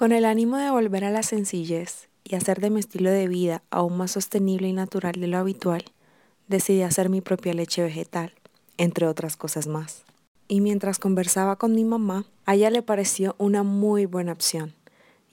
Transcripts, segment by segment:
Con el ánimo de volver a la sencillez y hacer de mi estilo de vida aún más sostenible y natural de lo habitual, decidí hacer mi propia leche vegetal, entre otras cosas más. Y mientras conversaba con mi mamá, a ella le pareció una muy buena opción.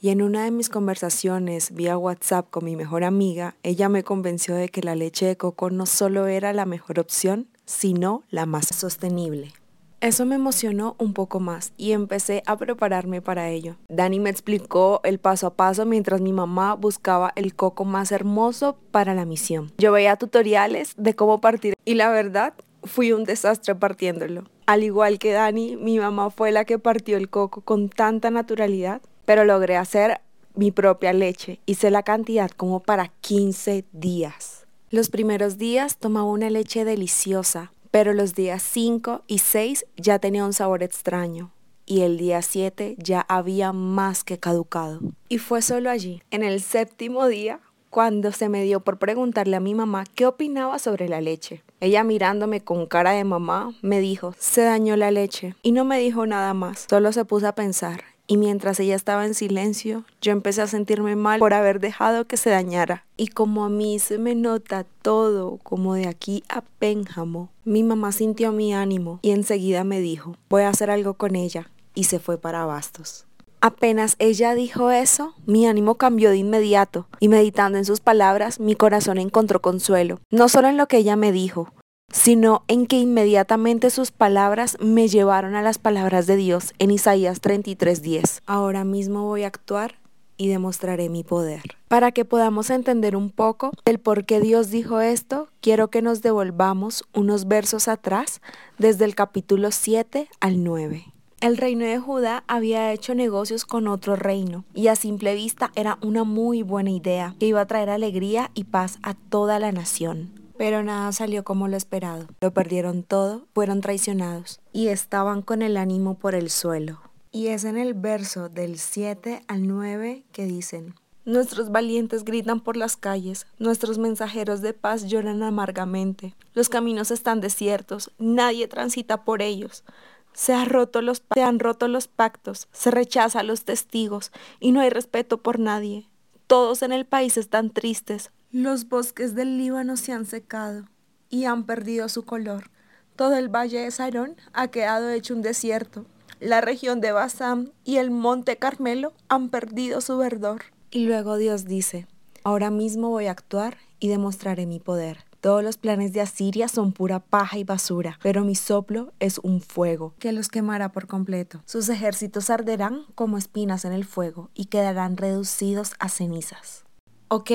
Y en una de mis conversaciones vía WhatsApp con mi mejor amiga, ella me convenció de que la leche de coco no solo era la mejor opción, sino la más sostenible. Eso me emocionó un poco más y empecé a prepararme para ello. Dani me explicó el paso a paso mientras mi mamá buscaba el coco más hermoso para la misión. Yo veía tutoriales de cómo partir y la verdad fui un desastre partiéndolo. Al igual que Dani, mi mamá fue la que partió el coco con tanta naturalidad, pero logré hacer mi propia leche. Hice la cantidad como para 15 días. Los primeros días tomaba una leche deliciosa, pero los días 5 y 6 ya tenía un sabor extraño y el día 7 ya había más que caducado. Y fue solo allí, en el séptimo día, cuando se me dio por preguntarle a mi mamá qué opinaba sobre la leche. Ella mirándome con cara de mamá me dijo, se dañó la leche y no me dijo nada más, solo se puso a pensar y mientras ella estaba en silencio, yo empecé a sentirme mal por haber dejado que se dañara. Y como a mí se me nota todo como de aquí a Pénjamo, mi mamá sintió mi ánimo y enseguida me dijo, voy a hacer algo con ella. Y se fue para Bastos. Apenas ella dijo eso, mi ánimo cambió de inmediato y meditando en sus palabras, mi corazón encontró consuelo, no solo en lo que ella me dijo, sino en que inmediatamente sus palabras me llevaron a las palabras de Dios en Isaías 33:10. Ahora mismo voy a actuar y demostraré mi poder. Para que podamos entender un poco el por qué Dios dijo esto, quiero que nos devolvamos unos versos atrás, desde el capítulo 7 al 9. El reino de Judá había hecho negocios con otro reino y a simple vista era una muy buena idea que iba a traer alegría y paz a toda la nación. Pero nada salió como lo esperado. Lo perdieron todo, fueron traicionados y estaban con el ánimo por el suelo. Y es en el verso del 7 al 9 que dicen, Nuestros valientes gritan por las calles, nuestros mensajeros de paz lloran amargamente. Los caminos están desiertos, nadie transita por ellos. Se, se han roto los pactos, se rechaza a los testigos y no hay respeto por nadie. Todos en el país están tristes, los bosques del Líbano se han secado y han perdido su color. Todo el valle de Sarón ha quedado hecho un desierto. La región de Basán y el monte Carmelo han perdido su verdor. Y luego Dios dice, ahora mismo voy a actuar y demostraré mi poder. Todos los planes de Asiria son pura paja y basura, pero mi soplo es un fuego que los quemará por completo. Sus ejércitos arderán como espinas en el fuego y quedarán reducidos a cenizas. Ok,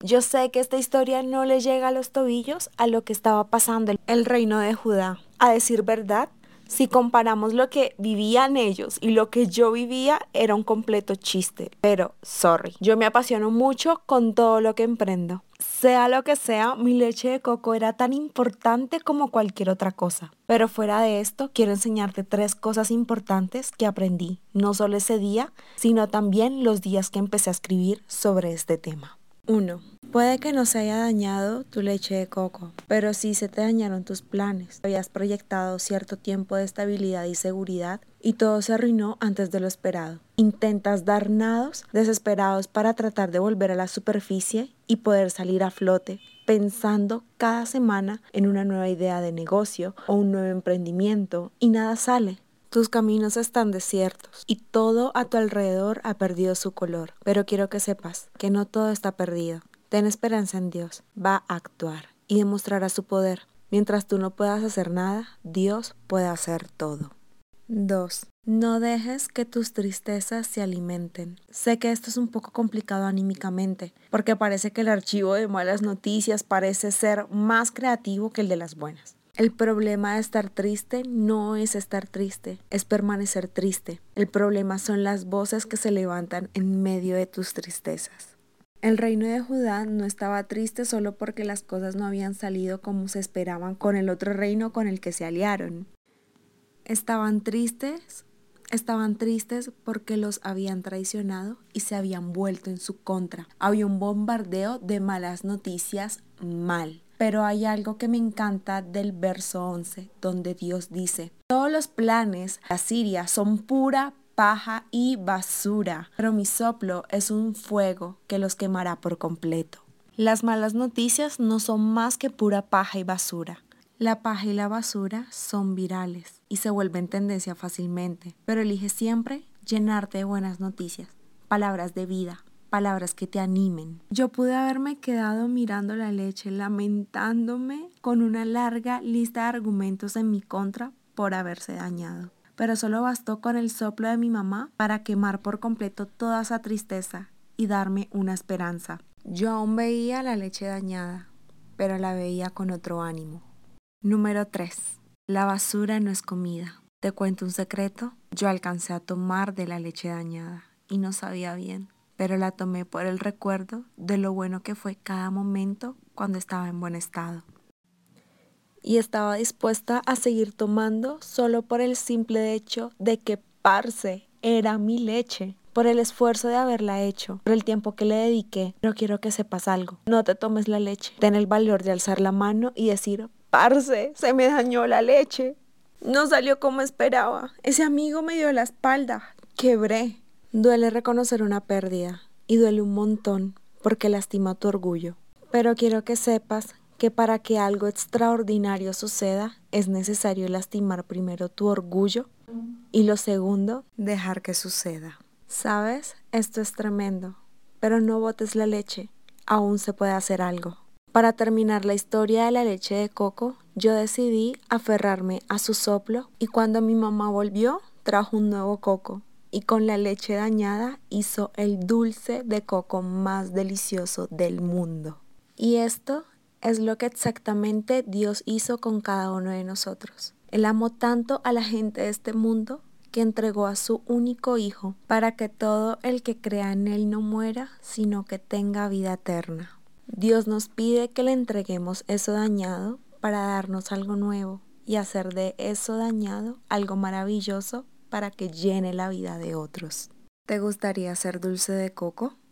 yo sé que esta historia no le llega a los tobillos a lo que estaba pasando en el reino de Judá. A decir verdad, si comparamos lo que vivían ellos y lo que yo vivía, era un completo chiste. Pero, sorry, yo me apasiono mucho con todo lo que emprendo. Sea lo que sea, mi leche de coco era tan importante como cualquier otra cosa. Pero fuera de esto, quiero enseñarte tres cosas importantes que aprendí, no solo ese día, sino también los días que empecé a escribir sobre este tema. 1. Puede que no se haya dañado tu leche de coco, pero sí se te dañaron tus planes. Habías proyectado cierto tiempo de estabilidad y seguridad y todo se arruinó antes de lo esperado. Intentas dar nados desesperados para tratar de volver a la superficie y poder salir a flote, pensando cada semana en una nueva idea de negocio o un nuevo emprendimiento y nada sale. Tus caminos están desiertos y todo a tu alrededor ha perdido su color. Pero quiero que sepas que no todo está perdido. Ten esperanza en Dios. Va a actuar y demostrará su poder. Mientras tú no puedas hacer nada, Dios puede hacer todo. 2. No dejes que tus tristezas se alimenten. Sé que esto es un poco complicado anímicamente, porque parece que el archivo de malas noticias parece ser más creativo que el de las buenas. El problema de estar triste no es estar triste, es permanecer triste. El problema son las voces que se levantan en medio de tus tristezas. El reino de Judá no estaba triste solo porque las cosas no habían salido como se esperaban con el otro reino con el que se aliaron. Estaban tristes, estaban tristes porque los habían traicionado y se habían vuelto en su contra. Había un bombardeo de malas noticias mal. Pero hay algo que me encanta del verso 11, donde Dios dice, todos los planes de Asiria son pura paja y basura, pero mi soplo es un fuego que los quemará por completo. Las malas noticias no son más que pura paja y basura. La paja y la basura son virales y se vuelven tendencia fácilmente, pero elige siempre llenarte de buenas noticias, palabras de vida, palabras que te animen. Yo pude haberme quedado mirando la leche, lamentándome con una larga lista de argumentos en mi contra por haberse dañado. Pero solo bastó con el soplo de mi mamá para quemar por completo toda esa tristeza y darme una esperanza. Yo aún veía la leche dañada, pero la veía con otro ánimo. Número 3. La basura no es comida. Te cuento un secreto. Yo alcancé a tomar de la leche dañada y no sabía bien pero la tomé por el recuerdo de lo bueno que fue cada momento cuando estaba en buen estado. Y estaba dispuesta a seguir tomando solo por el simple hecho de que Parce era mi leche, por el esfuerzo de haberla hecho, por el tiempo que le dediqué. Pero quiero que sepas algo, no te tomes la leche, ten el valor de alzar la mano y decir, Parce, se me dañó la leche. No salió como esperaba. Ese amigo me dio la espalda. Quebré. Duele reconocer una pérdida y duele un montón porque lastima tu orgullo. Pero quiero que sepas que para que algo extraordinario suceda es necesario lastimar primero tu orgullo y lo segundo, dejar que suceda. ¿Sabes? Esto es tremendo, pero no botes la leche, aún se puede hacer algo. Para terminar la historia de la leche de coco, yo decidí aferrarme a su soplo y cuando mi mamá volvió, trajo un nuevo coco y con la leche dañada hizo el dulce de coco más delicioso del mundo. Y esto es lo que exactamente Dios hizo con cada uno de nosotros. Él amó tanto a la gente de este mundo que entregó a su único Hijo para que todo el que crea en Él no muera, sino que tenga vida eterna. Dios nos pide que le entreguemos eso dañado para darnos algo nuevo y hacer de eso dañado algo maravilloso para que llene la vida de otros. ¿Te gustaría ser dulce de coco?